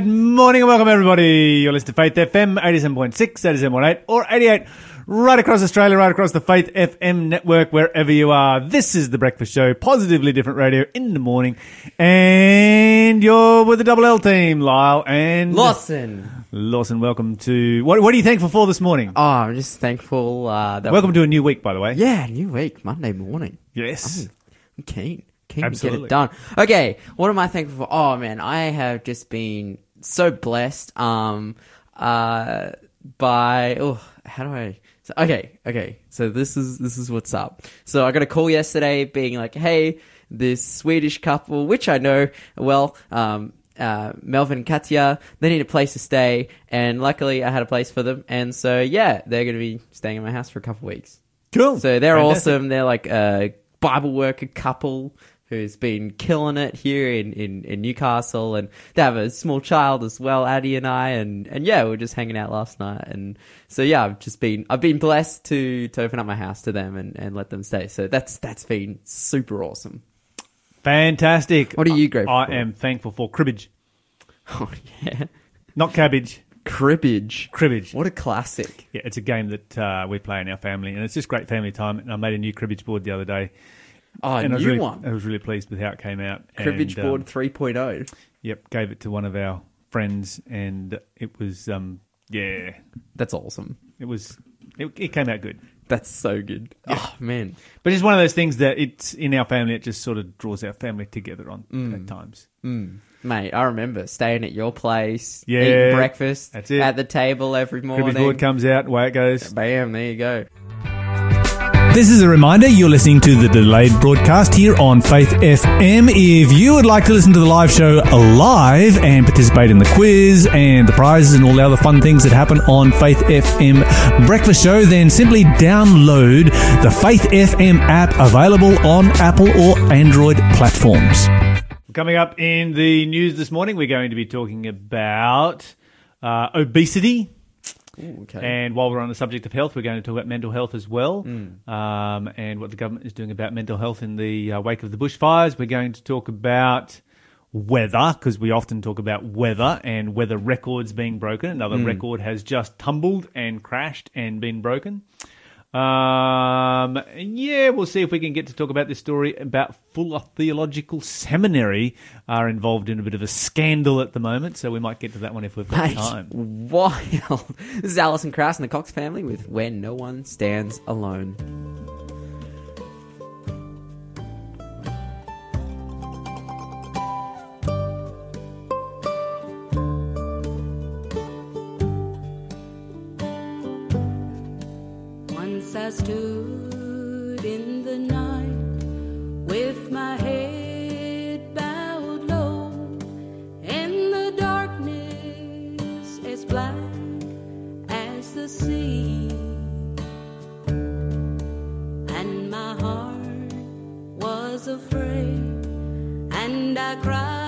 Good morning and welcome everybody. You're listening to Faith FM 87.6, 87.8 or 88 right across Australia, right across the Faith FM network, wherever you are. This is the breakfast show, positively different radio in the morning. And you're with the double L team, Lyle and Lawson. Lawson, welcome to what what are you thankful for this morning? Oh, I'm just thankful uh, that Welcome to a new week, by the way. Yeah, new week, Monday morning. Yes. I'm keen. Keen Absolutely. to get it done. Okay, what am I thankful for? Oh man, I have just been so blessed um uh by oh how do I so, okay, okay. So this is this is what's up. So I got a call yesterday being like, "Hey, this Swedish couple, which I know well, um uh, Melvin and Katya, they need a place to stay, and luckily I had a place for them, and so yeah, they're going to be staying in my house for a couple weeks. Cool. So they're Fantastic. awesome. They're like a Bible worker couple who's been killing it here in, in, in Newcastle, and they have a small child as well, Addie and I, and, and yeah, we were just hanging out last night, and so yeah, I've just been I've been blessed to to open up my house to them and, and let them stay. So that's that's been super awesome. Fantastic. What are you grateful I for? am thankful for cribbage. Oh yeah, Not cabbage, cribbage. cribbage. What a classic. Yeah, it's a game that uh, we play in our family, and it's just great family time. And I made a new cribbage board the other day, Oh, and I was new really, one. I was really pleased with how it came out. Cribbage and, um, board 3.0. Yep, gave it to one of our friends, and it was um, yeah, That's awesome. it was it, it came out good. That's so good. Oh man. But it's one of those things that it's in our family. It just sort of draws our family together on Mm. at times. Mate, I remember staying at your place, Yeah, eating breakfast that's it. at the table every morning. Cribbage board comes out, away it goes. Bam, there you go. This is a reminder you're listening to the delayed broadcast here on Faith FM. If you would like to listen to the live show live and participate in the quiz and the prizes and all the other fun things that happen on Faith FM Breakfast Show, then simply download the Faith FM app available on Apple or Android platforms. Coming up in the news this morning, we're going to be talking about uh, obesity. Ooh, okay. And while we're on the subject of health, we're going to talk about mental health as well, um, and what the government is doing about mental health in the uh, wake of the bushfires. We're going to talk about weather because we often talk about weather and weather records being broken. Another record has just tumbled and crashed and been broken. Um, and yeah, we'll see if we can get to talk about this story about Fuller Theological Seminary are involved in a bit of a scandal at the moment, so we might get to that one if we've got Mate, time. wild. This is Alison Krauss and the Cox family with Where No One Stands Alone. I stood in the night with my head bowed low, and the darkness as black as the sea, and my heart was afraid, and I cried,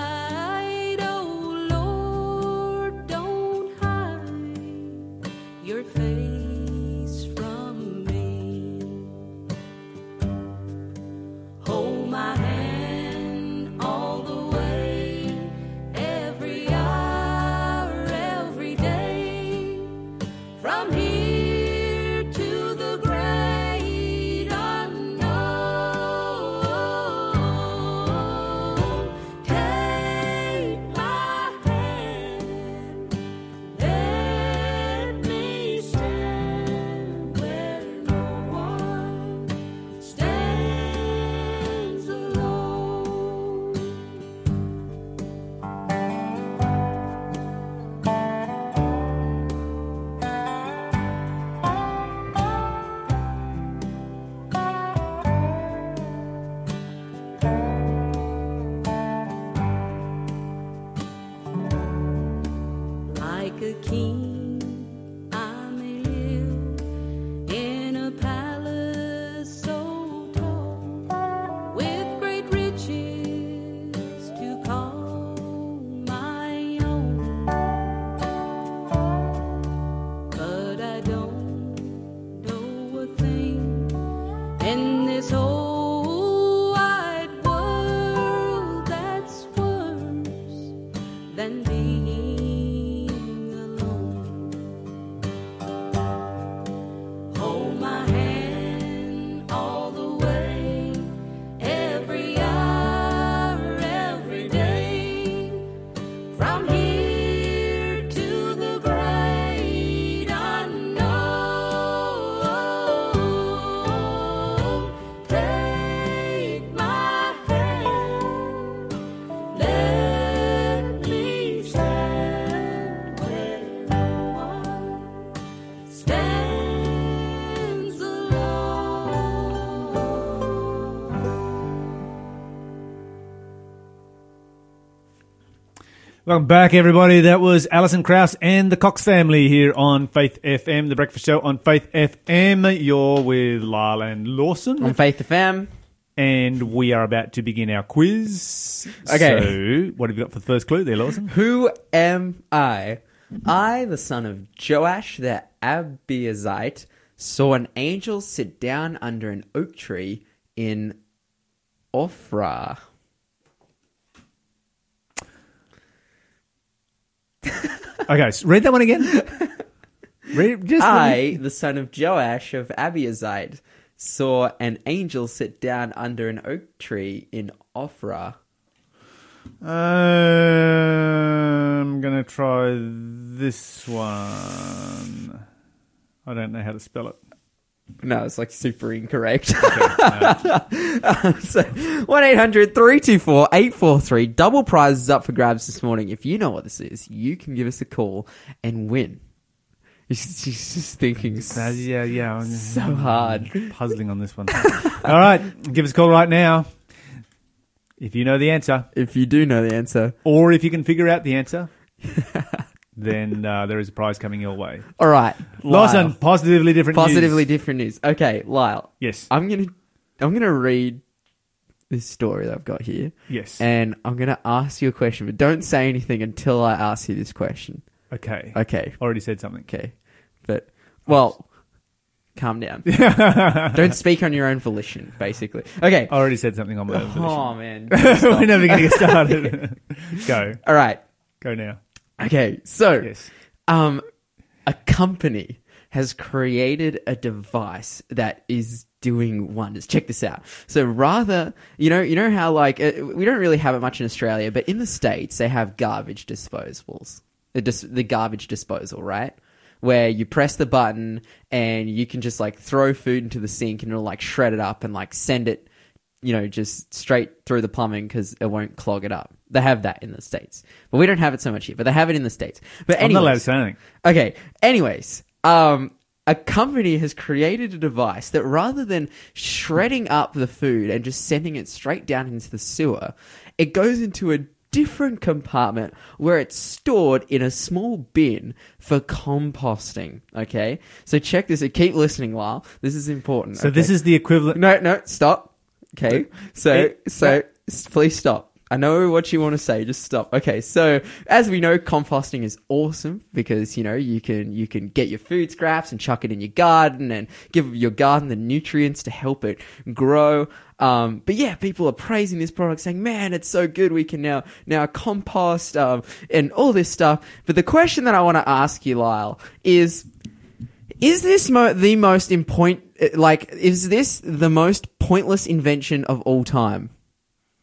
Welcome back, everybody. That was Alison Krauss and the Cox family here on Faith FM, the breakfast show on Faith FM. You're with Lyle and Lawson, On Faith FM. and we are about to begin our quiz. Okay. So, what have you got for the first clue there, Lawson? Who am I? I, the son of Joash the Abiezrite, saw an angel sit down under an oak tree in Ophrah. Okay, so read that one again. Read just I, the son of Joash of Abiezrite, saw an angel sit down under an oak tree in Ophrah. Uh, I'm gonna try this one. I don't know how to spell it. No, it's like super incorrect. Okay, no. so, 1 800 324 843. Double prizes up for grabs this morning. If you know what this is, you can give us a call and win. She's she's just thinking Uh, yeah, yeah. I'm so hard. puzzling on this one. All right, give us a call right now if you know the answer, If you do know the answer. or if you can figure out the answer. then uh, there is a prize coming your way. All right. Lawson, positively different. news. Positively different news. Okay, Lyle. Yes. I'm going to I'm to read this story that I've got here Yes. and I'm going to ask you a question, but don't say anything until I ask you this question. okay. Okay. Already said something. Okay. But well, calm down. don't speak on your own volition, basically. Okay. I Already said something on my own volition. Oh man. We're never going to get started. Go. All right. Go now. Okay. So, Yes. um, a company has created a device that is doing wonders. Check this out. So rather, you know, you know how like uh, we don't really have it much in Australia, but in the states they have garbage disposables. The dis- the garbage disposal, right? Where you press the button and you can just like throw food into the sink and it'll like shred it up and like send it, you know, just straight through the plumbing because it won't clog it up. They have that in the states, but we don't have it so much here. But they have it in the states. But I'm not allowed to say anything. Okay. Anyways, um, a company has created a device that rather than shredding up the food and just sending it straight down into the sewer, it goes into a different compartment where it's stored in a small bin for composting. Okay. So check this. Keep listening, while This is important. So this is the equivalent. No, no, stop. Okay. So, so please stop. I know what you want to say. Just stop. Okay. So, as we know, composting is awesome because you know you can you can get your food scraps and chuck it in your garden and give your garden the nutrients to help it grow. Um, but yeah, people are praising this product, saying, "Man, it's so good. We can now now compost um, and all this stuff." But the question that I want to ask you, Lyle, is is this mo- the most important? Like, is this the most pointless invention of all time?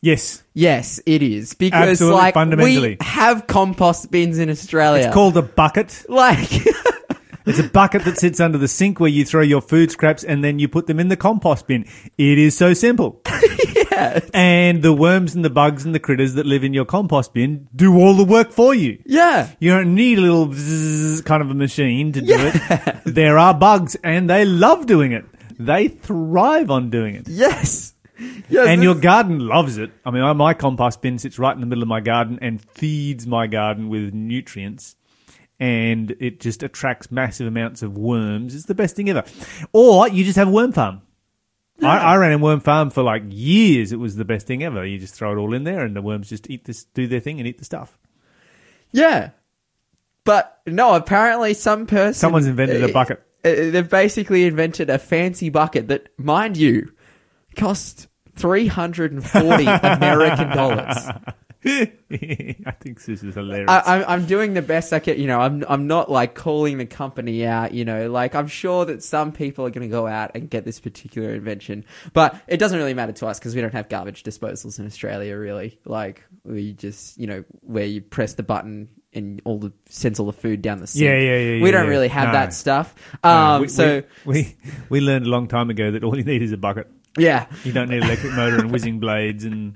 Yes. Yes, it is because Absolutely, like fundamentally. we have compost bins in Australia. It's called a bucket. like It's a bucket that sits under the sink where you throw your food scraps and then you put them in the compost bin. It is so simple. yeah, And the worms and the bugs and the critters that live in your compost bin do all the work for you. yeah, You don't need a little kind of a machine to do it. There are bugs and they love doing it. They thrive on doing it. yes, yes. And your garden loves it. I mean, my compost bin sits right in the middle of my garden and feeds my garden with nutrients. And it just attracts massive amounts of worms. It's the best thing ever. Or you just have a worm farm. I, I ran a worm farm for like years. It was the best thing ever. You just throw it all in there, and the worms just eat this, do their thing, and eat the stuff. yeah. But no, apparently some person Someone's invented a eh, bucket. Uh, they've basically invented a fancy bucket that, mind you, costs three hundred and forty American dollars. I think this is hilarious. I, I'm, I'm doing the best I can. You know, I'm I'm not like calling the company out. You know, like I'm sure that some people are going to go out and get this particular invention, but it doesn't really matter to us because we don't have garbage disposals in Australia. Really, like we just you know where you press the button and all the sends all the food down the sink. Yeah, yeah, yeah, We yeah, don't yeah. really have No. that stuff. No, Um, we, so we, we we learned a long time ago that all you need is a bucket. yeah, You don't need electric motor and whizzing blades and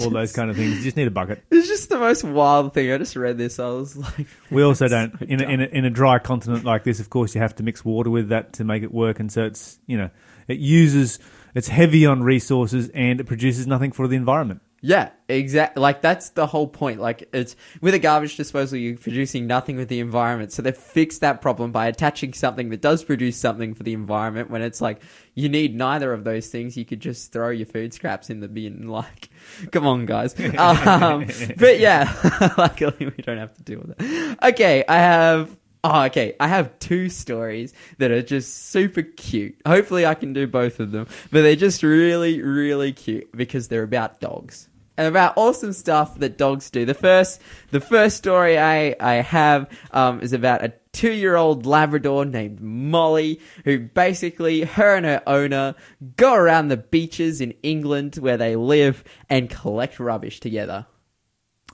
all those kind of things. You just need a bucket. it's just the most wild thing. I just read this. I was like, We also don't so in a, in a in a dry continent like this. Of course, you have to mix water with that to make it work, and so it's you know it uses it's heavy on resources and it produces nothing for the environment. Yeah, exactly. Like that's the whole point. Like it's with a garbage disposal, you're producing nothing with the environment. So they fixed that problem by attaching something that does produce something for the environment. When it's like you need neither of those things, you could just throw your food scraps in the bin. Like, come on, guys. Um, but yeah, luckily we don't have to deal with it. Okay, I have. Oh, okay. I have two stories that are just super cute. Hopefully, I can do both of them, but they're just really, really cute because they're about dogs and about awesome stuff that dogs do. The first, the first story I I have um, is about a two-year-old Labrador named Molly, who basically her and her owner go around the beaches in England where they live and collect rubbish together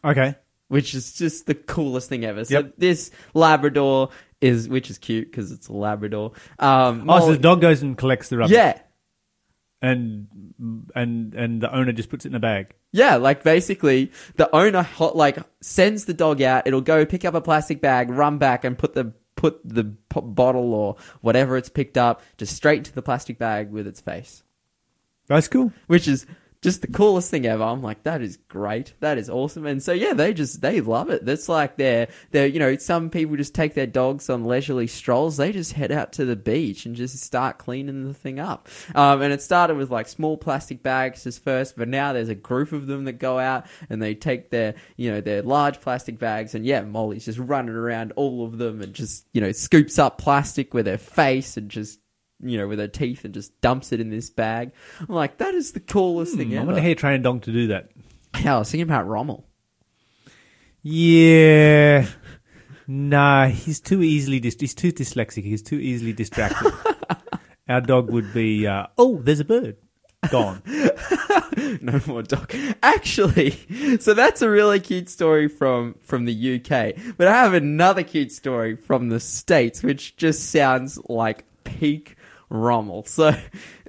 Okay. Which is just the coolest thing ever. So Yep. this Labrador is, which is cute because it's a Labrador. Um, Oh, so Molly- the dog goes and collects the rubbish. yeah, And and and the owner just puts it in a bag. yeah. Like basically, the owner hot like sends the dog out. It'll go pick up a plastic bag, run back, and put the put the p- bottle or whatever it's picked up just straight into the plastic bag with its face. That's cool. which is just the coolest thing ever. I'm like, that is great. That is awesome. And so yeah, they just they love it. That's like they're you know some people just take their dogs on leisurely strolls. They just head out to the beach and just start cleaning the thing up. Um, and it started with like small plastic bags as first, but now there's a group of them that go out and they take their you know their large plastic bags and yeah, Molly's just running around all of them and just you know scoops up plastic with her face and just you know, with her teeth and just dumps it in this bag. I'm like, that is the coolest thing I ever. wonder how you train a dog to do that. Yeah, I was thinking about Rommel. Yeah. Nah, he's too easily dis- he's too dyslexic. He's too easily distracted. Our dog would be uh, oh, there's a bird. Gone. no more dog. Actually, so that's a really cute story from from the UK. But I have another cute story from the States, which just sounds like peak Rommel. So,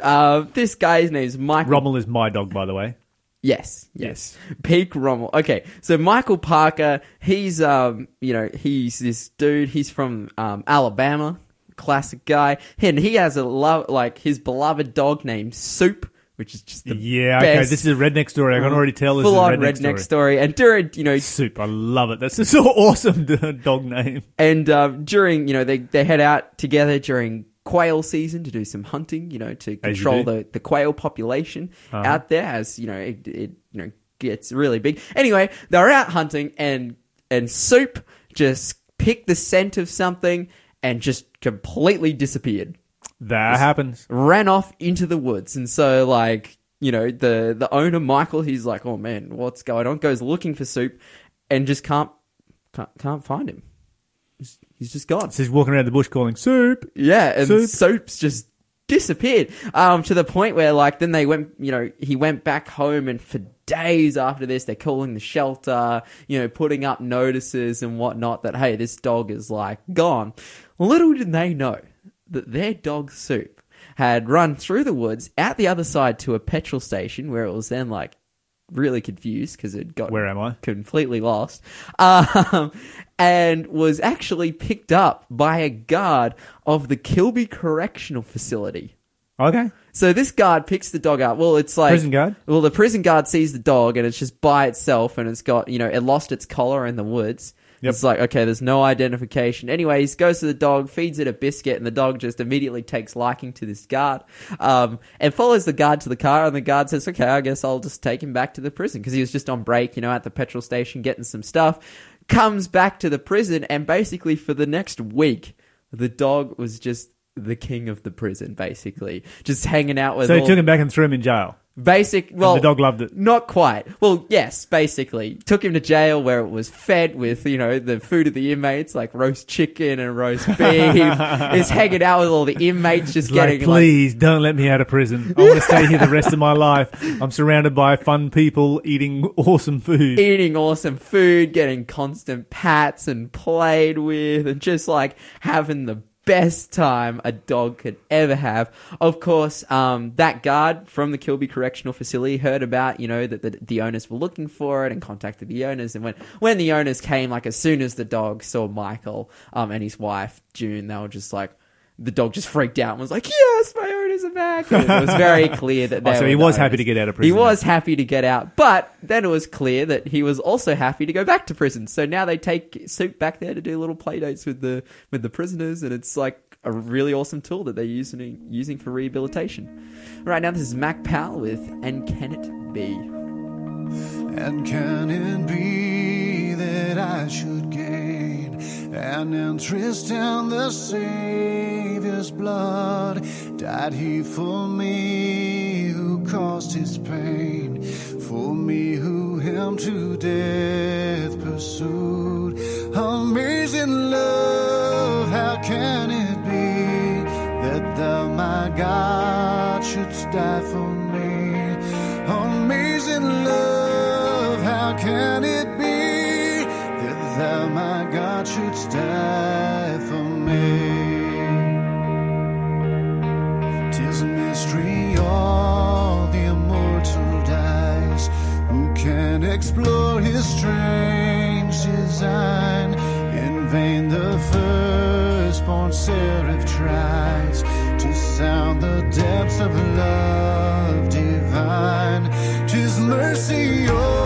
uh, this guy's name is Michael Rommel is my dog, by the way. Yes, yes. Peak Rommel. Okay, so Michael Parker, he's um, you know, he's this dude. He's from um, Alabama, classic guy, and he has a love like his beloved dog named Soup, which is just the Yeah, okay. This is a redneck story. I can already tell this is full a on redneck, redneck story. story. And during you know, Soup. I love it. That's just so awesome dog name. and um, during you know they they head out together during quail season to do some hunting you know to control the, the quail population Uh-huh. out there as you know it, it you know gets really big. Anyway they're out hunting and and soup just picked the scent of something and just completely disappeared. That happens. ran off into the woods. And so like you know the the owner michael he's like oh man what's going on? Goes looking for soup and just can't can't, can't find him he's, just gone So he's walking around the bush calling soup. yeah, and Soup. Soup's just disappeared. Um, to the point where like then they went, you know, he went back home and for days after this they're calling the shelter, you know, putting up notices and whatnot that hey, this dog is like gone. Little did they know that their dog soup had run through the woods out the other side to a petrol station where it was then like really confused because it got Where am I? completely lost, um, and was actually picked up by a guard of the Kilby Correctional Facility. Okay. So this guard picks the dog up. Well, it's like Prison guard? Well, the prison guard sees the dog and it's just by itself, and it's got you know it lost its collar in the woods. Yep. It's like okay, there's no identification. Anyways, goes to the dog, feeds it a biscuit, and the dog just immediately takes liking to this guard, um, and follows the guard to the car. And the guard says, "Okay, I guess I'll just take him back to the prison because he was just on break, you know, at the petrol station getting some stuff." Comes back to the prison, and basically for the next week, the dog was just the king of the prison, basically, just hanging out with. So he all- took him back and threw him in jail. Basic. Well, the dog loved it. Not quite. Well, yes, basically. Took him to jail where it was fed with, you know, the food of the inmates, like roast chicken and roast beef. Is hanging out with all the inmates, just Like, getting like, please don't let me out of prison. I want to stay here the rest of my life. I'm surrounded by fun people eating awesome food. eating awesome food, getting constant pats and played with, and just like having the best time a dog could ever have. Of course, um, that guard from the Kilby Correctional Facility heard about, you know, that the, the owners were looking for it and contacted the owners. And when, when the owners came, like as soon as the dog saw Michael um, and his wife June, they were just like, the dog just freaked out and was like, "Yes, my owners prison back. And it was very clear that Oh, so were he the was happy owners. to get out of prison. He was happy to get out, but then it was clear that he was also happy to go back to prison. So now they take Soup back there to do little play dates with the with the prisoners, and it's like a really awesome tool that they're using using for rehabilitation. Right now, this is Mac Powell with "And Can It Be." And can it be that I should gain an interest in the Savior's blood? Died he for me who caused his pain? For me who him to death pursued? Amazing love, how can it be that thou, my God, shouldst die for me? Explore his strange design? In vain the firstborn seraph tries to sound the depths of love divine. Tis mercy, oh,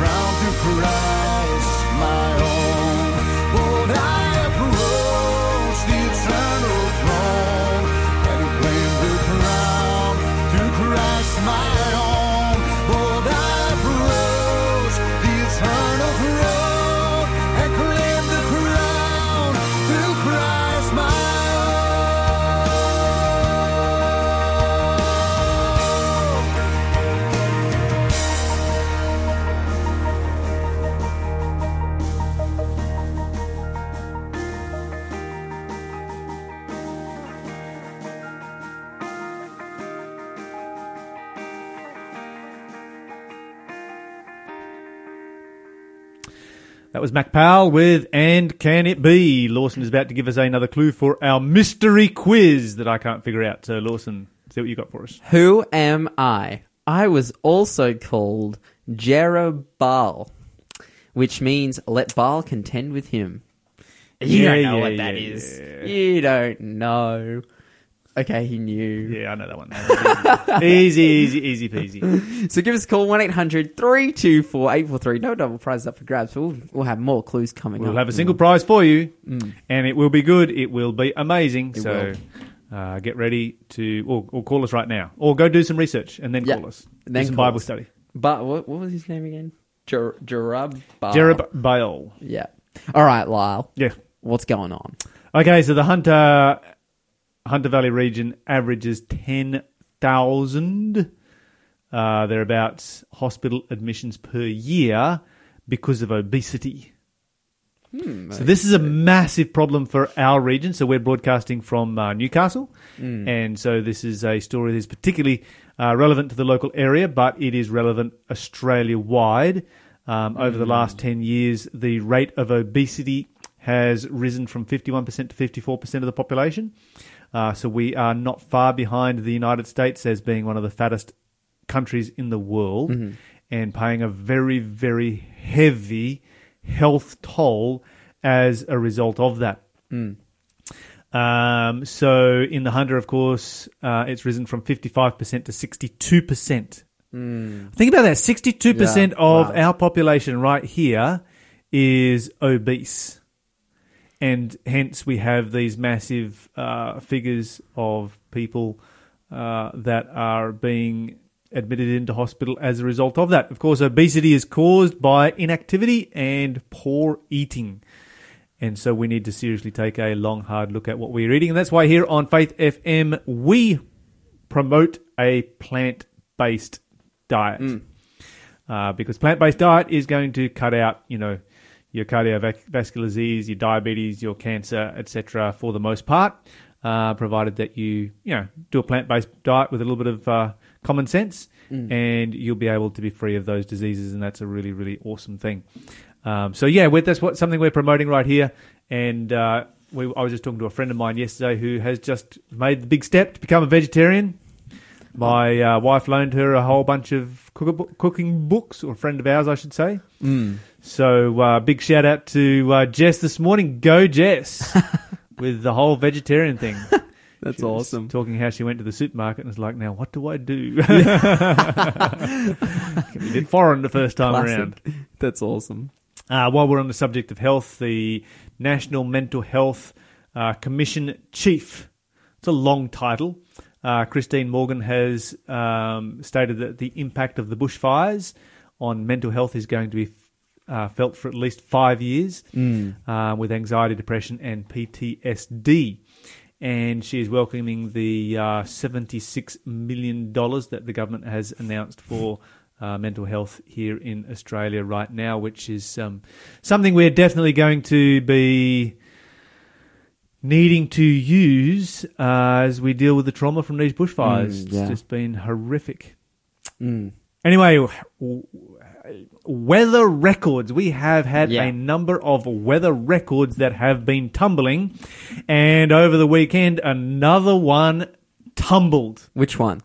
claim to crown That was Mac Powell with And Can It Be? Lawson is about to give us another clue for our mystery quiz that I can't figure out. So, Lawson, See what you got for us. Who am I? I was also called Jerubbaal, which means let Baal contend with him. You Yeah, don't know yeah, what that yeah, is. You don't know. Okay, he knew. Yeah, I know that one. easy, easy, easy peasy. So give us a call 1 800 324 843. No double prizes up for grabs. We'll, we'll have more clues coming We'll up. have a single prize for you, and it will be good. It will be amazing. It so uh, get ready to, or, or call us right now, or go do some research and then Yeah, call us. and then do some Bible us. study. But what, what was his name again? Jer-. Jerub Baal. Yeah. All right, Lyle. Yeah. What's going on? Okay, so the Hunter Hunter Valley region averages ten thousand uh, thereabouts hospital admissions per year because of obesity. So this is a massive problem for our region. So we're broadcasting from uh, Newcastle, and so this is a story that is particularly uh, relevant to the local area, but it is relevant Australia wide. Um, over the last ten years, the rate of obesity has risen from fifty-one percent to fifty-four percent of the population. Uh, so we are not far behind the United States as being one of the fattest countries in the world and paying a very, very heavy health toll as a result of that. Um, so in the Hunter, of course, uh, it's risen from 55% to 62%. Think about that 62% Yeah, of wow. our population right here is obese. And hence we have these massive uh, figures of people uh, that are being admitted into hospital as a result of that. Of course, obesity is caused by inactivity and poor eating. And so we need to seriously take a long, hard look at what we're eating. And that's why here on Faith FM, we promote a plant based diet. Uh, because plant based diet is going to cut out, you know, your cardiovascular disease, your diabetes, your cancer, etc., for the most part, uh, provided that you, you know, do a plant based diet with a little bit of uh, common sense, and you'll be able to be free of those diseases, and that's a really, really awesome thing. Um, so yeah, that's what something we're promoting right here, and uh, we, I was just talking to a friend of mine yesterday who has just made the big step to become a vegetarian. My uh, wife loaned her a whole bunch of cook- cooking books, or a friend of ours, I should say. So uh, big shout out to uh, Jess this morning. Go Jess with the whole vegetarian thing. That's She awesome. Talking how she went to the supermarket and was like, "Now what do I do?" A bit foreign the first time Classic. around. That's awesome. Uh, while we're on the subject of health, the National Mental Health uh, Commission Chief, it's a long title, uh, Christine Morgan has um, stated that the impact of the bushfires on mental health is going to be uh, felt for at least five years uh, with anxiety, depression, and PTSD. And she is welcoming the uh, $76 million that the government has announced for uh, mental health here in Australia right now, which is um, something we're definitely going to be needing to use uh, as we deal with the trauma from these bushfires. Mm, yeah. It's just been horrific. Mm. Anyway, weather records. We have had Yeah. a number of weather records that have been tumbling, and over the weekend, another one tumbled. Which one?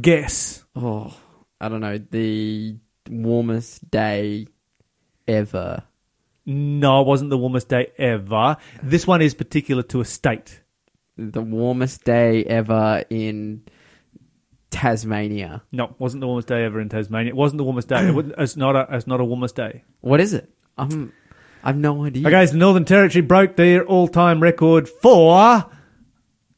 Guess. Oh, I don't know. The warmest day ever. No, it wasn't the warmest day ever. This one is particular to a state. The warmest day ever in Tasmania. No, it wasn't the warmest day ever in Tasmania. It wasn't the warmest day. It wasn't- it's not a. It's not a warmest day. What is it? I'm. I've no idea. Okay, so the Northern Territory broke their all-time record for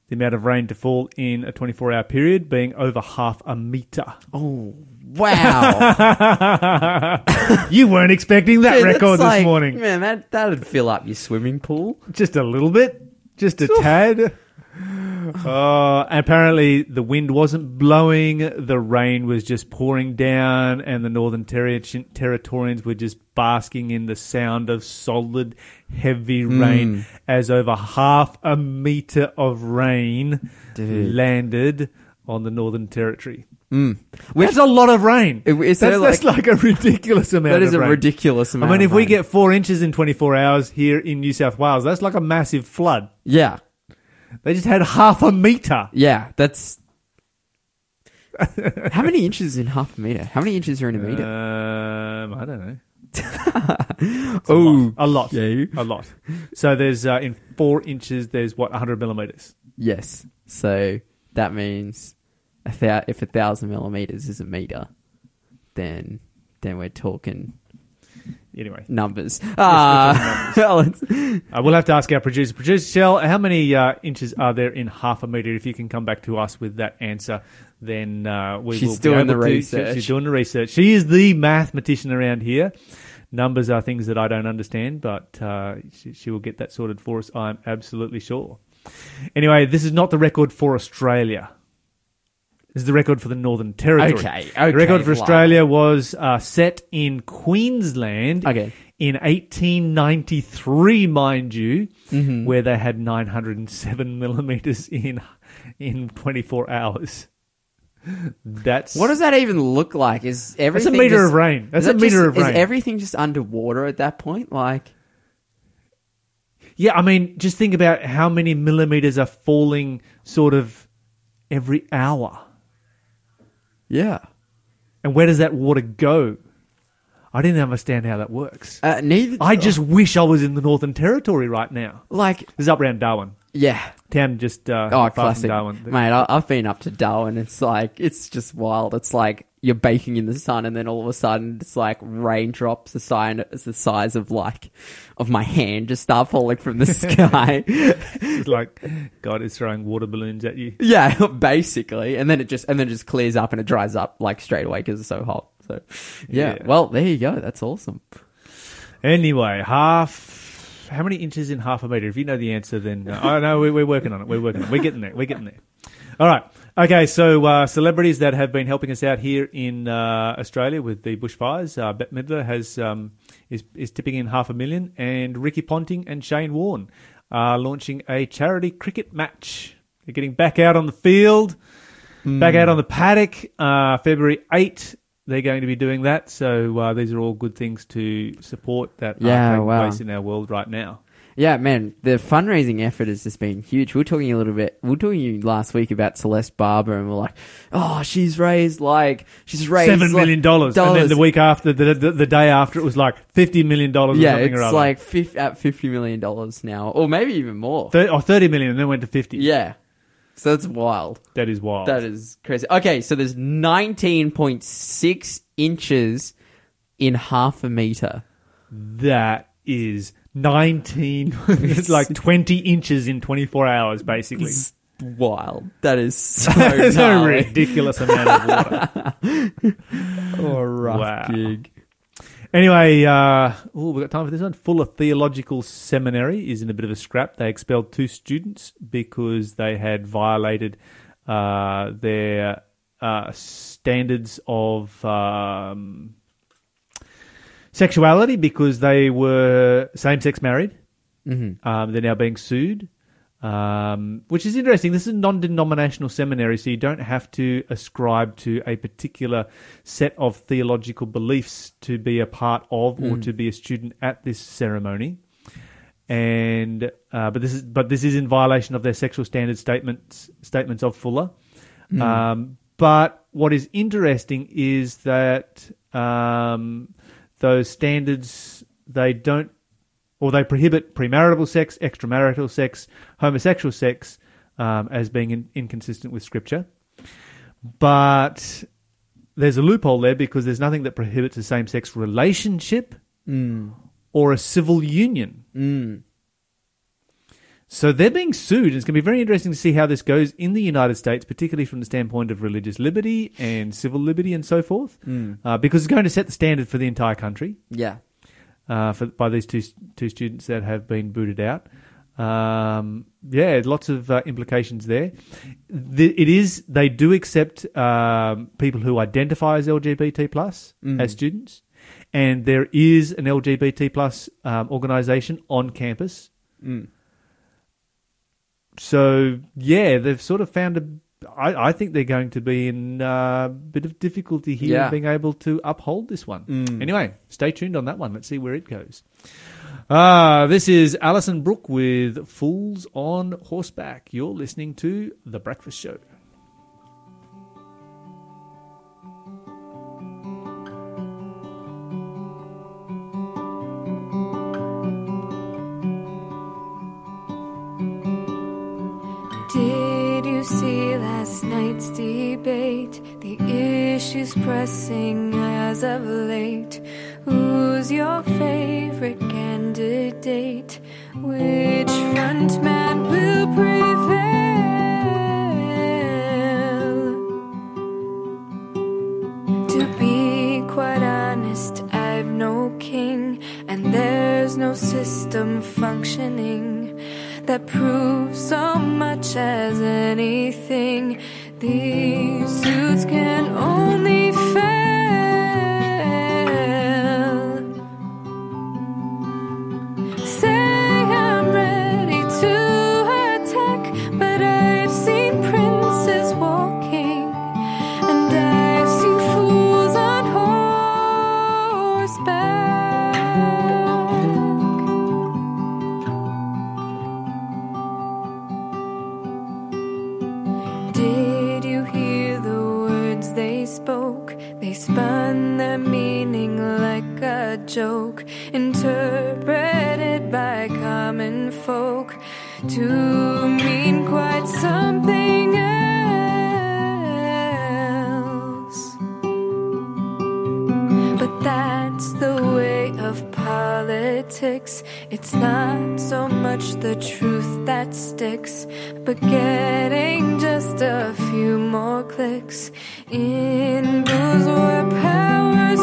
the amount of rain to fall in a 24-hour period, being over half a meter. Oh wow! you weren't expecting that Dude, record this like- morning. Man, that that'd fill up your swimming pool. Just a little bit, just a tad. Uh, apparently, the wind wasn't blowing, the rain was just pouring down, and the Northern Terri- Territorians were just basking in the sound of solid, heavy rain as over half a meter of rain landed on the Northern Territory. Mm. That's a lot of rain. Is that's, there that's like a ridiculous amount That is a rain. ridiculous amount. I mean, if we rain. get four inches in 24 hours here in New South Wales, that's like a massive flood. yeah, They just had half a meter. yeah, that's How many inches in half a meter? How many inches are in a meter? Um, I don't know. oh, A lot. yeah. A lot. So there's uh, in four inches. There's what 100 millimeters. Yes. So that means a thou- if a thousand millimeters is a meter, then then we're talking Anyway, numbers. Ah, let's- uh, we'll have to ask our producer, producer Shell, how many uh, inches are there in half a meter? If you can come back to us with that answer, then uh, we She's will. be doing the to- research. she's doing the research. She is the mathematician around here. Numbers are things that I don't understand, but uh, she, she will get that sorted for us. I'm absolutely sure. Anyway, this is not the record for Australia. This is the record for the Northern Territory. Okay, okay, the record for. Australia was uh, set in Queensland Okay. in 1893, mind you, Mm-hmm. where they had 907 millimeters in in 24 hours. That's what does that even look like? Is that's everything a meter just- of rain. That's is a meter just- of rain. Is everything just underwater at that point? Like, yeah, I mean, just think about how many millimeters are falling sort of every hour, yeah. and where does that water go? I didn't understand how that works. Uh, neither. I just wish I was in the Northern Territory right now. like, This is up around Darwin. Yeah. Town just uh, Oh, classic, Darwin. mate. I, I've been up to Darwin. It's like it's just wild. It's like you're baking in the sun, and then all of a sudden, it's like raindrops the size, the size of like of my hand just start falling from the sky. It's like God is throwing water balloons at you. yeah, basically, and then it just and then it just clears up and it dries up like straight away because it's so hot. So, yeah. Yeah. Well, there you go. That's awesome. Anyway, half. How many inches in half a meter? If you know the answer, then uh, I know we're, we're working on it. We're working on it. We're getting there. We're getting there. All right. Okay. So uh, celebrities that have been helping us out here in uh, Australia with the bushfires. Uh, Bette Midler has um, is is tipping in half a million, and Ricky Ponting and Shane Warne are launching a charity cricket match. They're getting back out on the field, back out on the paddock. Uh, February eight. They're going to be doing that. So uh, these are all good things to support that Yeah, are taking wow. place in our world right now. Yeah, man, the fundraising effort has just been huge. We were talking a little bit, we were talking last week about Celeste Barber, and we're like, oh, she's raised like, she's raised Seven like, dollars, and then the week after, the, the the day after, it was like fifty million dollars. Yeah, something it's or other. Like fif- at $50 million now, or maybe even more. Thir- or thirty million, and then went to fifty. yeah. So that's wild. that is wild. That is crazy. Okay, so there's 19.6 inches in half a meter. that is nineteen. it's like twenty inches in twenty four hours, basically. It's wild. That is so That's a gnarly. ridiculous amount of water. Oh, rough Wow. gig. Anyway, uh, oh, we've got time for this one. Fuller Theological Seminary is in a bit of a scrap. They expelled two students because they had violated uh, their uh, standards of um, sexuality because they were same sex married. Mm-hmm. Um, they're now being sued, um, which is interesting. This is a non denominational seminary, so you don't have to ascribe to a particular set of theological beliefs to be a part of or to be a student at this ceremony. And uh, but this is but this is in violation of their sexual standards statements statements of Fuller. Um, but what is interesting is that um, those standards they don't or they prohibit premarital sex, extramarital sex, homosexual sex um, as being in, inconsistent with Scripture. But there's a loophole there because there's nothing that prohibits a same sex relationship or a civil union. Mm. So they're being sued, and it's going to be very interesting to see how this goes in the United States, particularly from the standpoint of religious liberty and civil liberty and so forth, uh, because it's going to set the standard for the entire country Yeah. Uh, for, by these two two students that have been booted out. Um, yeah, lots of uh, implications there. The, it is they do accept um, people who identify as LGBT plus as students, and there is an LGBT plus um, organisation on campus. Mm. So yeah, they've sort of found a. I, I think they're going to be in a bit of difficulty here Yeah. being able to uphold this one. Mm. Anyway, stay tuned on that one. Let's see where it goes. Uh, this is Alison Brooke with Fools on Horseback. You're listening to The Breakfast Show. Night's debate, the issues pressing as of late. Who's your favorite candidate? Which front man will prevail? To be quite honest, I've no king, and there's no system functioning that proves so much as anything. These suits can only joke, interpreted by common folk to mean quite something else. But that's the way of politics. It's not so much the truth that sticks, but getting just a few more clicks in bourgeois power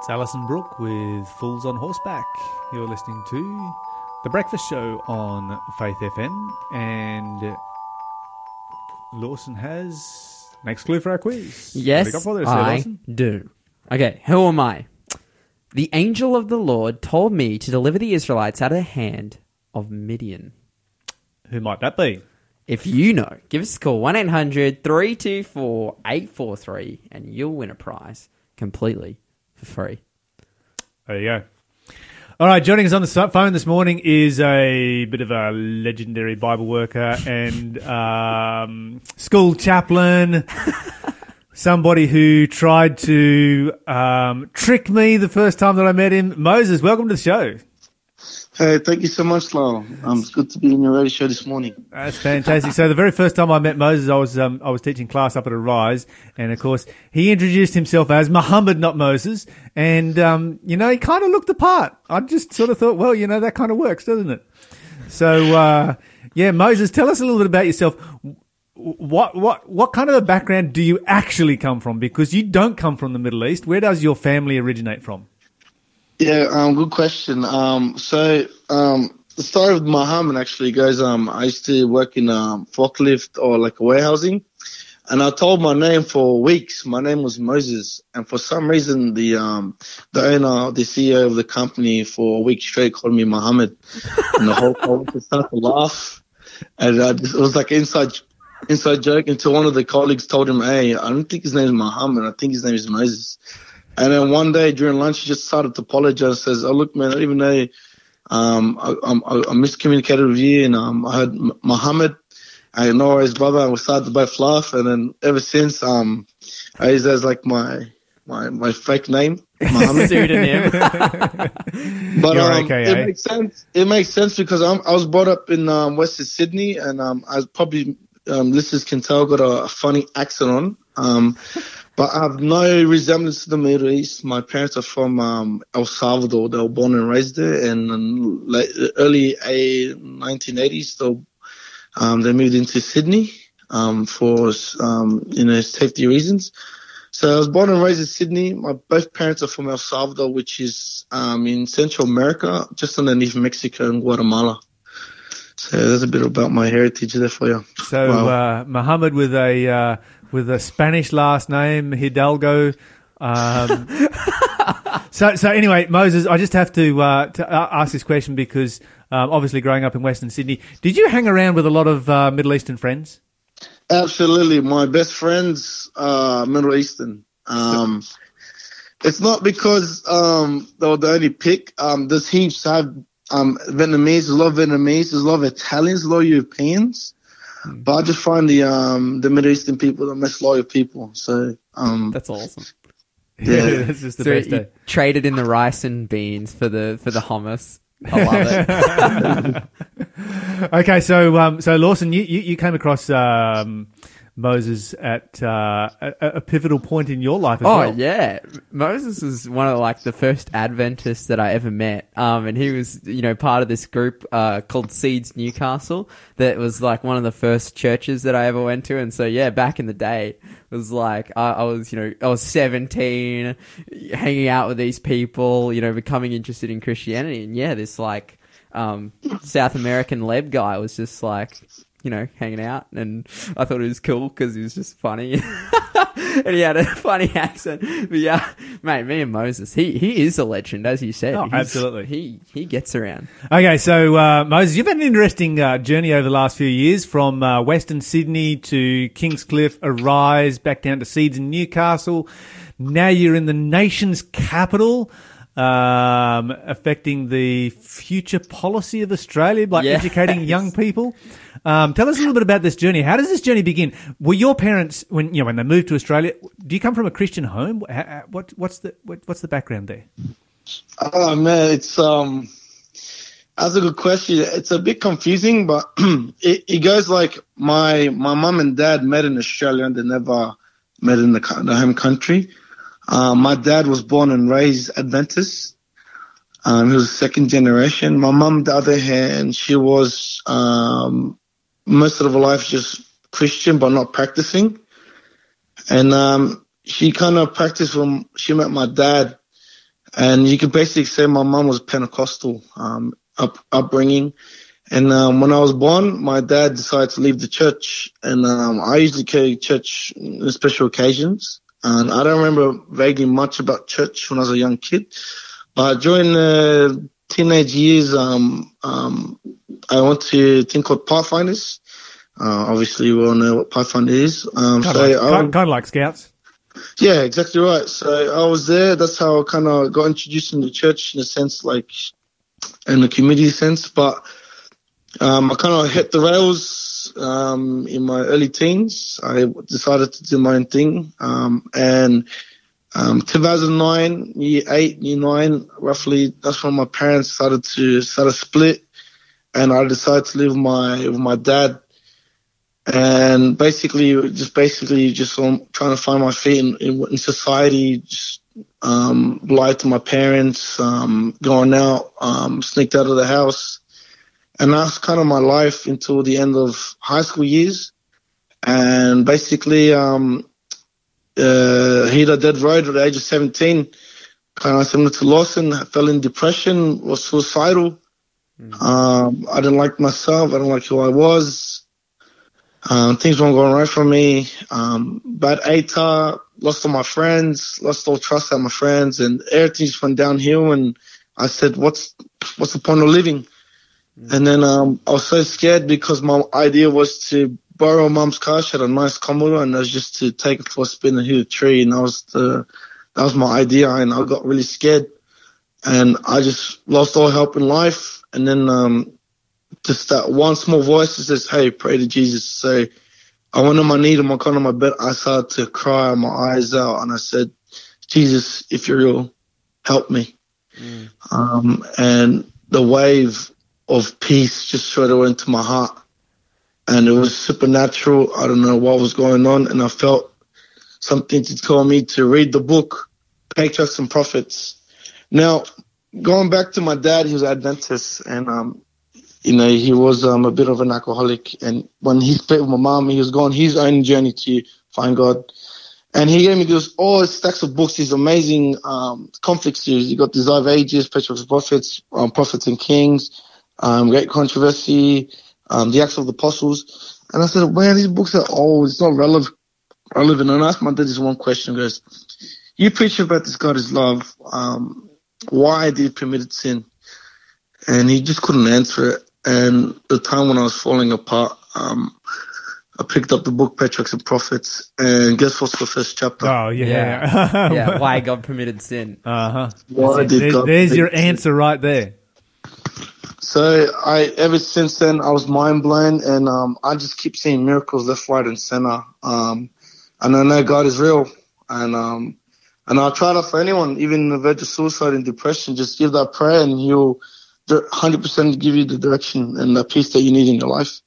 That's Alison Brooke with Fools on Horseback. You're listening to The Breakfast Show on Faith FM. And Lawson has next clue for our quiz. What do you Yes, got for us there, I Lawson? do. Okay, who am I? The angel of the Lord told me to deliver the Israelites out of the hand of Midian. Who might that be? If you know, give us a call 1 800 324 843 and you'll win a prize completely for free. There you go. All right, joining us on the phone this morning is a bit of a legendary Bible worker and um, school chaplain. Somebody who tried to um, trick me the first time that I met him. Moses, welcome to the show. Hey, thank you so much, Lyle. Um, it's good to be in your radio show this morning. That's fantastic. So the very first time I met Moses, I was um, I was teaching class up at Arise, and of course he introduced himself as Muhammad, not Moses, and um, you know he kind of looked the part. I just sort of thought, well, you know that kind of works, doesn't it? So uh, yeah, Moses, tell us a little bit about yourself. What what what kind of a background do you actually come from? Because you don't come from the Middle East. Where does your family originate from? Yeah, um, good question. Um, so um, the story of Muhammad actually goes. Um, I used to work in um forklift or like a warehousing, and I told my name for weeks. My name was Moses, and for some reason, the um the owner, the CEO of the company, for a week straight called me Muhammad, and the whole coworkers started to laugh, and uh, it was like inside inside joke until one of the colleagues told him, "Hey, I don't think his name is Muhammad. I think his name is Moses." And then one day during lunch, he just started to apologize. Says, "Oh look, man, even know." Um, I, I, I miscommunicated with you, and um, I heard Muhammad. I know his brother, and we started to both laugh. And then ever since, um, I use as like my my my fake name, Muhammad. Pseudonym. But um, okay, it eh? makes sense. It makes sense because I'm, I was brought up in um, Western Sydney, and um, I probably um, listeners can tell got a, a funny accent on. Um, but I have no resemblance to the Middle East. My parents are from um, El Salvador. They were born and raised there, and in late, early 1980s, they um, they moved into Sydney um, for um, you know safety reasons. So I was born and raised in Sydney. My both parents are from El Salvador, which is um, in Central America, just underneath Mexico and Guatemala. So that's a bit about my heritage there for you. So Wow. uh, Muhammad with a uh, with a Spanish last name, Hidalgo. Um, so so anyway, Moses, I just have to, uh, to uh, ask this question because um, obviously growing up in Western Sydney, did you hang around with a lot of uh, Middle Eastern friends? Absolutely. My best friends are Middle Eastern. Um, it's not because um, they were the only pick. Um, there's heaps. I have um, Vietnamese, a lot of Vietnamese, there's a lot of Italians, a lot of Europeans. But I just find the um, the Middle Eastern people the most loyal people. So um, That's awesome. Yeah. that's just the So best. you eh? traded in the rice and beans for the for the hummus. I love it. Okay, so um, so Lawson, you, you, you came across um, Moses at uh, a, a pivotal point in your life as Oh well. yeah, Moses was one of like the first Adventists that I ever met. Um, and he was you know part of this group uh called Seeds Newcastle that was like one of the first churches that I ever went to. And so yeah, back in the day, it was like I, I was you know I was seventeen, hanging out with these people, you know, becoming interested in Christianity. And yeah, this like um South American leb guy was just like. You know, hanging out, and I thought it was cool because he was just funny. and he had a funny accent. But yeah, mate, me and Moses, he he is a legend, as you said. Oh, He's- absolutely. He he gets around. Okay, so uh, Moses, you've had an interesting uh, journey over the last few years from uh, Western Sydney to Kingscliff, Arise, back down to Seeds in Newcastle. Now you're in the nation's capital, um, affecting the future policy of Australia, like Yes. educating young people. Um, tell us a little bit about this journey. How does this journey begin? Were your parents, when you know, when they moved to Australia, do you come from a Christian home? What, what's the what, what's the background there? Oh man, it's um, that's a good question. It's a bit confusing, but it, it goes like my my mom and dad met in Australia and they never met in the, the home country. Um, my dad was born and raised Adventist. Um, he was second generation. My mom, on the other hand, she was um, most of her life just Christian but not practicing, and um, she kind of practiced when she met my dad and you could basically say my mom was Pentecostal um, up, upbringing. And um, when I was born, my dad decided to leave the church, and um, I usually carry church on special occasions. And I don't remember vaguely much about church when I was a young kid, but during the teenage years, um, um, I went to a thing called Pathfinders. Uh, obviously, we all know what Pathfinder is. Um, Kind so of like, I- kind, kind of like Scouts. yeah, exactly right. So I was there. That's how I kind of got introduced in the church in a sense, like in the community sense. But um, I kind of hit the rails um, in my early teens. I decided to do my own thing. Um, and um, 2009, year eight, year nine, roughly, that's when my parents started to start a split. And I decided to live with my with my dad. And basically just basically just um, trying to find my feet in, in, in society just um lied to my parents um going out um sneaked out of the house. And that's kind of my life until the end of high school years. And basically um uh hit a dead road at the age of 17 kind of similar to Lawson I fell in depression was suicidal Um, I didn't like myself. I didn't like who I was. Um, things weren't going right for me. Um, bad ATAR, lost all my friends, lost all trust in my friends, and everything just went downhill. And I said, "What's what's the point of living?" And then um, I was so scared because my idea was to borrow mom's car. She had a nice Commodore, and it was just to take it for a spin and hit a tree. And that was the that was my idea, and I got really scared, and I just lost all hope in life. And then um, just that one small voice that says, "Hey, pray to Jesus." So I went on my knee to my corner of my bed. I started to cry my eyes out, and I said, "Jesus, if you're real, help me." Um, and the wave of peace just straight away into my heart, and it was supernatural. I don't know what was going on, and I felt something to tell me to read the book, Patriarchs and Prophets. Now, going back to my dad, he was Adventist, and um, you know, he was um, a bit of an alcoholic. And when he split with my mom, he was going his own journey to find God. And he gave me this all stacks of books, these amazing um, conflict series. You got Desire of Ages, Patriarchs and Prophets, um, Prophets and Kings, um, Great Controversy, um, The Acts of the Apostles. And I said, man, these books are old. It's not relevant. relevant. And I asked my dad this one question. He goes, you preach about this God is love. Um, why did he permit sin? And he just couldn't answer it. And the time when I was falling apart, um, I picked up the book Patriarchs and Prophets, and guess what's the first chapter? Oh yeah, Yeah. yeah. Why God permitted sin. Uh huh. Why did There's, God there's permit your sin? answer right there. So I ever since then I was mind blown, and um, I just keep seeing miracles left, right, and center. Um, and I know God is real, and um, and I'll try that for anyone, even in the verge of suicide and depression. Just give that prayer, and He'll 100% give you the direction and the peace that you need in your life.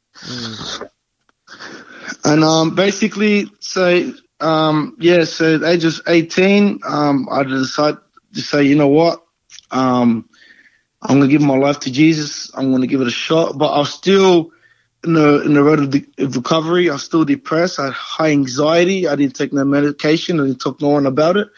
And um, basically, so um, yeah, so at the age of 18, um, I decided to say, you know what, um, I'm gonna give my life to Jesus. I'm gonna give it a shot, but I was still in the in the road of, the, of recovery. I was still depressed. I had high anxiety. I didn't take no medication. I didn't talk no one about it.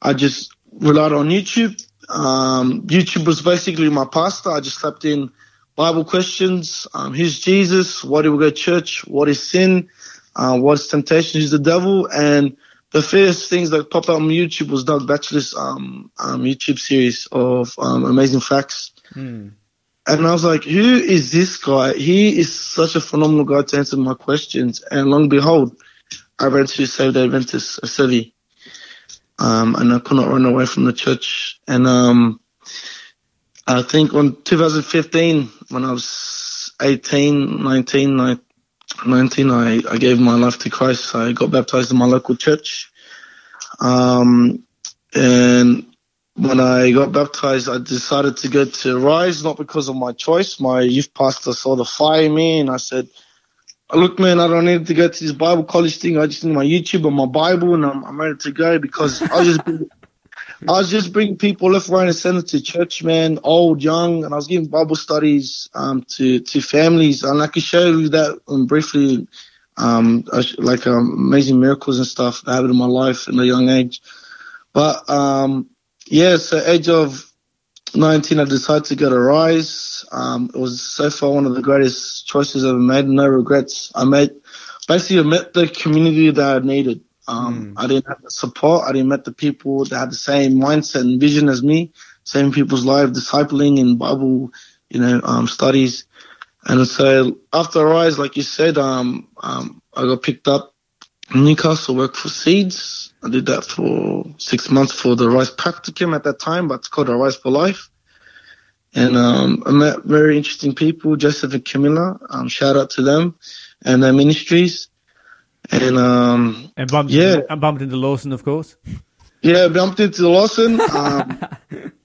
I just relied on YouTube. Um, YouTube was basically my pastor. I just typed in Bible questions. Um, who's Jesus? Why do we go to church? What is sin? Uh, what is temptation? Who's the devil? And the first things that popped up on YouTube was Doug Batchelor's um, um, YouTube series of um, amazing facts. And I was like, who is this guy? He is such a phenomenal guy to answer my questions. And long and behold, I ran to Saved Adventist, a city. Um, and I could not run away from the church. And um, I think on 2015, when I was 18, 19, I 19, I, I gave my life to Christ. I got baptized in my local church. Um, and when I got baptized, I decided to go to Rise, not because of my choice. My youth pastor saw the fire in me, and I said, Look, man, I don't need to go to this Bible college thing. I just need my YouTube and my Bible, and I'm, I'm ready to go because I was just I was just bringing people left, right, and center to church, man, old, young, and I was giving Bible studies um, to to families, and I could show you that um, briefly, um, like um, amazing miracles and stuff that happened in my life in a young age. But um, yeah, so age of 19, I decided to go to Rise. Um, it was so far one of the greatest choices I've ever made. No regrets. I made basically I met the community that I needed. Um, I didn't have the support. I didn't met the people that had the same mindset and vision as me, same people's life, discipling and Bible, you know, um, studies. And so after Rise, like you said, um, um, I got picked up in Newcastle, worked for Seeds. I did that for six months for the Rise Practicum at that time, but it's called a Rise for Life. And um, I met very interesting people, Joseph and Camilla. Um, shout out to them and their ministries. And um, And bumped, Yeah. and bumped into Lawson, of course. yeah, bumped into Lawson.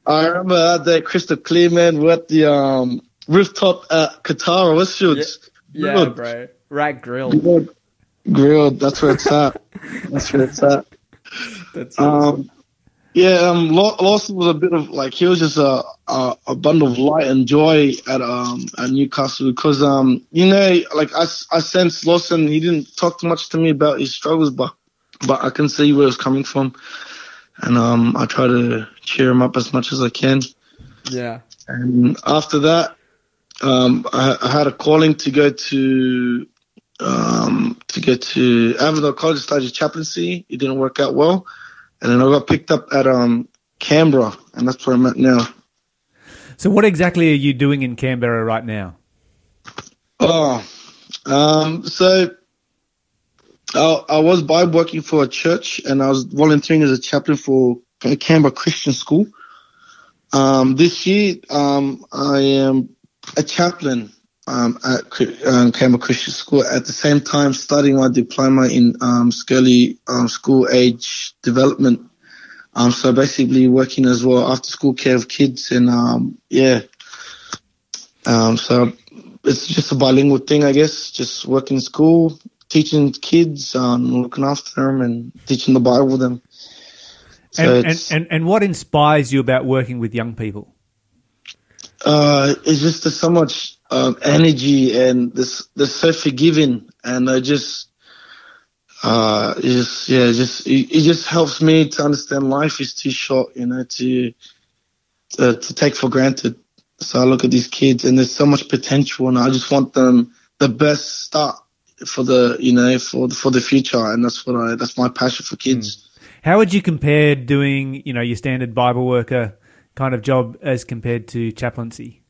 Um, I remember that day, Crystal Clear, man, we're at the um, rooftop at Kotara, Westfields. Yeah, Grill'd. bro. Right grill. Grill'd. Grill'd, that's where it's at. That's where it's at. That's awesome. Um, yeah, um, Lawson was a bit of like he was just a, a a bundle of light and joy at um at Newcastle because um you know like I, I sensed Lawson he didn't talk too much to me about his struggles but but I can see where it's coming from and um I try to cheer him up as much as I can yeah. and after that um, I, I had a calling to go to um, to go to Avondale College to study chaplaincy. It didn't work out well, and then I got picked up at um, Canberra, and that's where I'm at now. So, what exactly are you doing in Canberra right now? Oh, um, so I, I was Bible working for a church, and I was volunteering as a chaplain for a Canberra Christian School. Um, this year, um, I am a chaplain um, at um, Canberra Christian School. At the same time, studying my diploma in um, Scully um, school age development. Um, so basically, working as well after school care of kids, and um, yeah. Um, so it's just a bilingual thing, I guess. Just working in school, teaching kids, um, looking after them, and teaching the Bible with them. So And, and, and, and what inspires you about working with young people? uh, it's just there's so much um, energy and this they're so forgiving, and I just. Uh, just yeah, just it, it just helps me to understand life is too short, you know, to to, to take for granted. So I look at these kids, and there's so much potential, and I just want them the best start for the you know for the, for the future, and that's what I that's my passion for kids. How would you compare doing, you know, your standard Bible worker kind of job as compared to chaplaincy?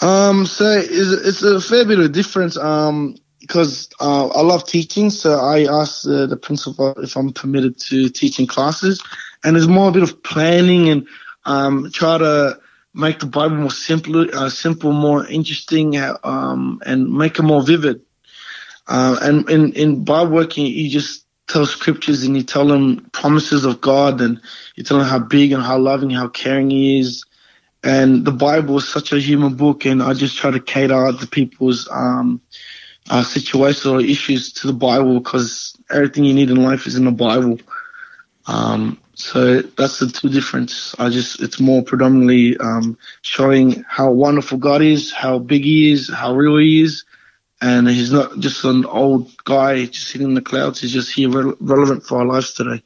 Um, so it's, it's a fair bit of difference. Um, because uh, I love teaching, so I asked uh, the principal if I'm permitted to teach in classes, and there's more a bit of planning and um, try to make the Bible more simple, uh, simple, more interesting, uh, um, and make it more vivid. Uh, and in in Bible working, you just tell scriptures and you tell them promises of God, and you tell them how big and how loving, how caring He is. And the Bible is such a human book, and I just try to cater the people's um, uh, situations or issues to the Bible because everything you need in life is in the Bible. Um, so that's the two difference. I just it's more predominantly um, showing how wonderful God is, how big He is, how real He is, and He's not just an old guy just sitting in the clouds. He's just here re- relevant for our lives today.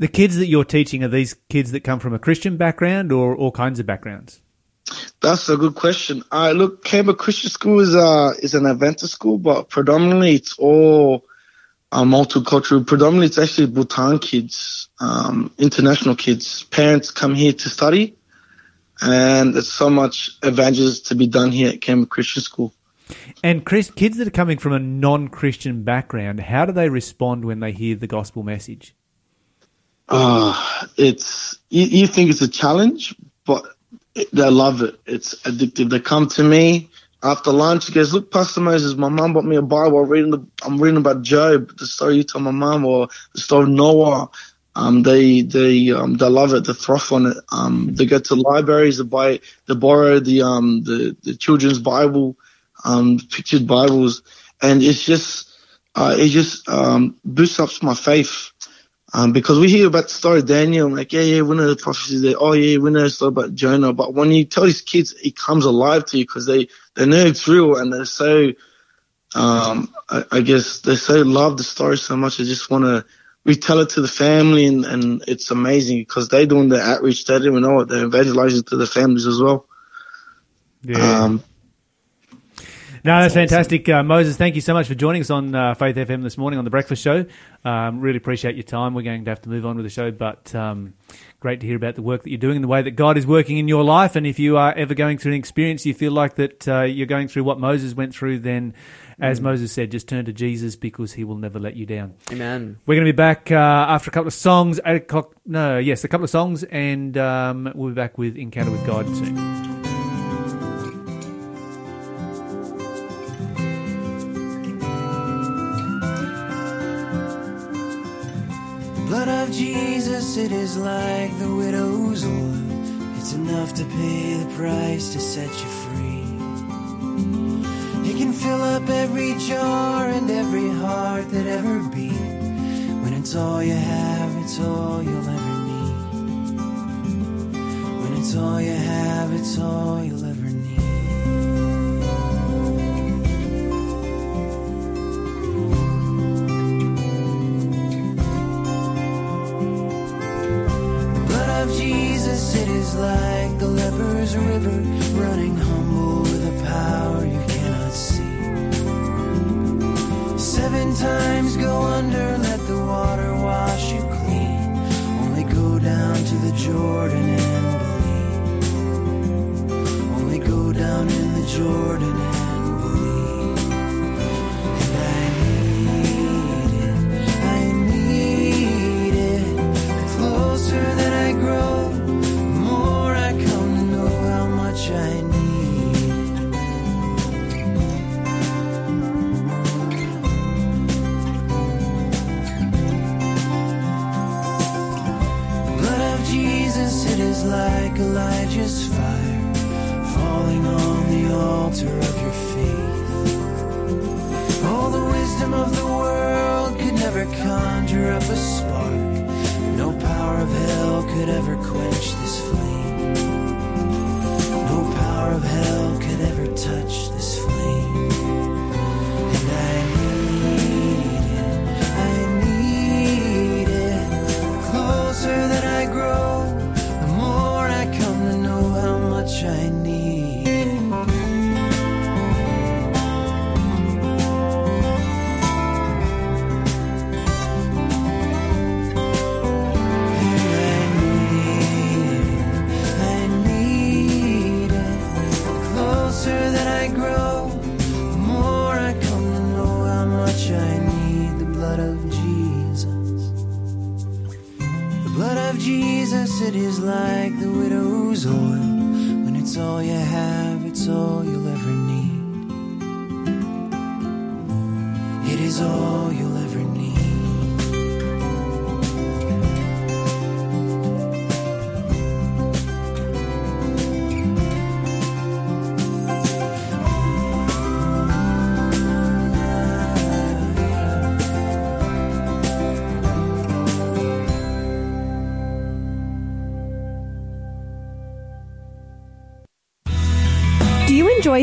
The kids that you're teaching are these kids that come from a Christian background or all kinds of backgrounds? That's a good question. Uh, look, Canberra Christian School is uh is an Adventist school, but predominantly it's all uh, multicultural. Predominantly, it's actually Bhutan kids, um, international kids. Parents come here to study, and there's so much evangelism to be done here at Canberra Christian School. And Chris, kids that are coming from a non-Christian background, how do they respond when they hear the gospel message? Uh, it's you, you think it's a challenge, but they love it. It's addictive. They come to me after lunch. He goes, "Look, Pastor Moses, my mum bought me a Bible. I'm reading the, I'm reading about Job, the story you told my mum, or the story of Noah." Um, they they um, they love it. They thrive on it. Um, they go to libraries. They buy they borrow the um the, the children's Bible, um pictured Bibles, and it's just uh, it just um boosts up my faith. Um, because we hear about the story of Daniel, I'm like, yeah, yeah, we know the prophecies there. Oh, yeah, we know the story about Jonah. But when you tell these kids, it comes alive to you because they, they know it's real and they're so, um, I, I guess they so love the story so much. They just want to retell it to the family and, and it's amazing because they're doing the outreach. They don't even know it. They're evangelizing to the families as well. Um, No, that's fantastic. Uh, Moses, thank you so much for joining us on uh, Faith FM this morning on The Breakfast Show. Um, really appreciate your time. We're going to have to move on with the show, but um, great to hear about the work that you're doing and the way that God is working in your life. And if you are ever going through an experience, you feel like that uh, you're going through what Moses went through, then, as Moses said, just turn to Jesus because he will never let you down. Amen. We're going to be back uh, after a couple of songs, 8 o'clock. No, yes, a couple of songs, and um, we'll be back with Encounter with God soon. Blood of Jesus, it is like the widow's oil. It's enough to pay the price to set you free. It can fill up every jar and every heart that ever beat. When it's all you have, it's all you'll ever need. When it's all you have, it's all you'll It is like the leper's river running humble with a power you cannot see. Seven times go under, let the water wash you clean. Only go down to the Jordan and believe. Only go down in the Jordan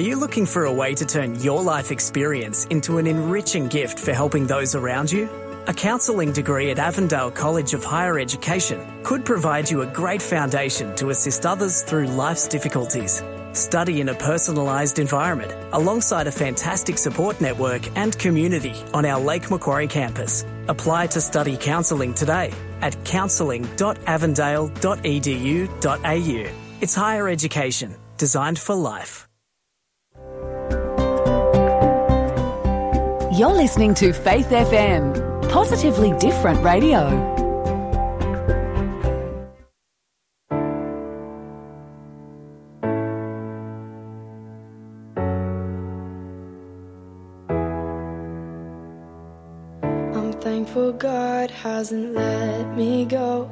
Are you looking for a way to turn your life experience into an enriching gift for helping those around you? A counselling degree at Avondale College of Higher Education could provide you a great foundation to assist others through life's difficulties. Study in a personalised environment alongside a fantastic support network and community on our Lake Macquarie campus. Apply to study counselling today at counselling.avondale.edu.au. It's higher education designed for life. You're listening to Faith FM, positively different radio. I'm thankful God hasn't let me go.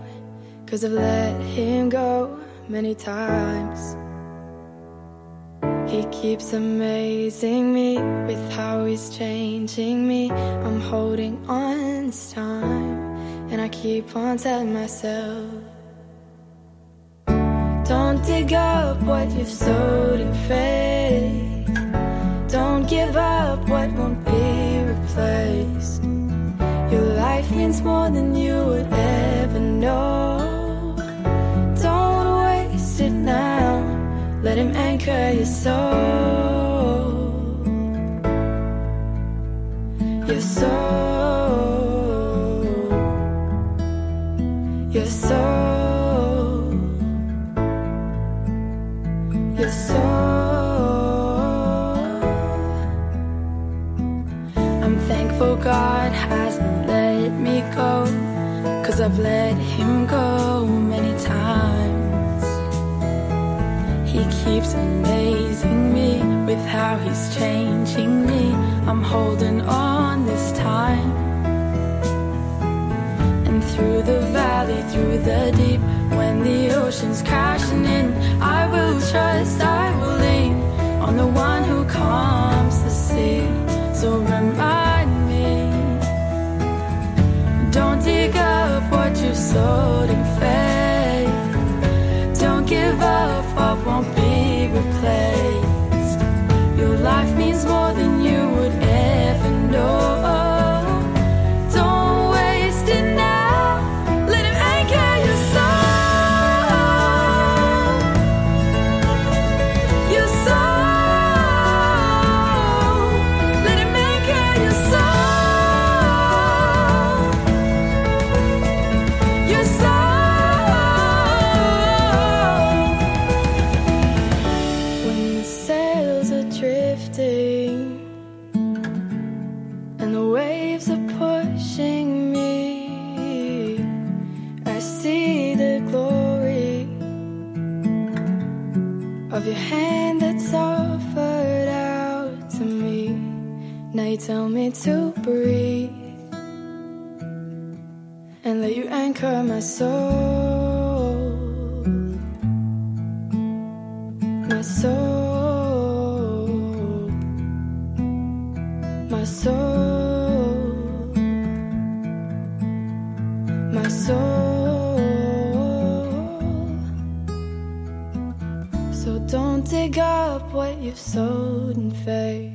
Cause I've let Him go many times. He keeps amazing me with how He's changing me. I'm holding on this time. And I keep on telling myself. Don't dig up what you've sowed in faith. Don't give up what won't be replaced. Your life means more than you would ever know. Don't waste it now. Let him anchor your soul. Your soul. Your soul. Your soul. I'm thankful God hasn't let me go. Cause I've let him go keeps amazing me with how he's changing me. I'm holding on this time. And through the valley, through the deep, when the oceans crashing in. I will trust, I will lean on the one who calms the sea. So remind me, don't dig up what you sowed in faith. Don't give up what won't be more than tell me to breathe and let you anchor my soul. My soul, my soul, my soul. So don't dig up what you've sowed in faith.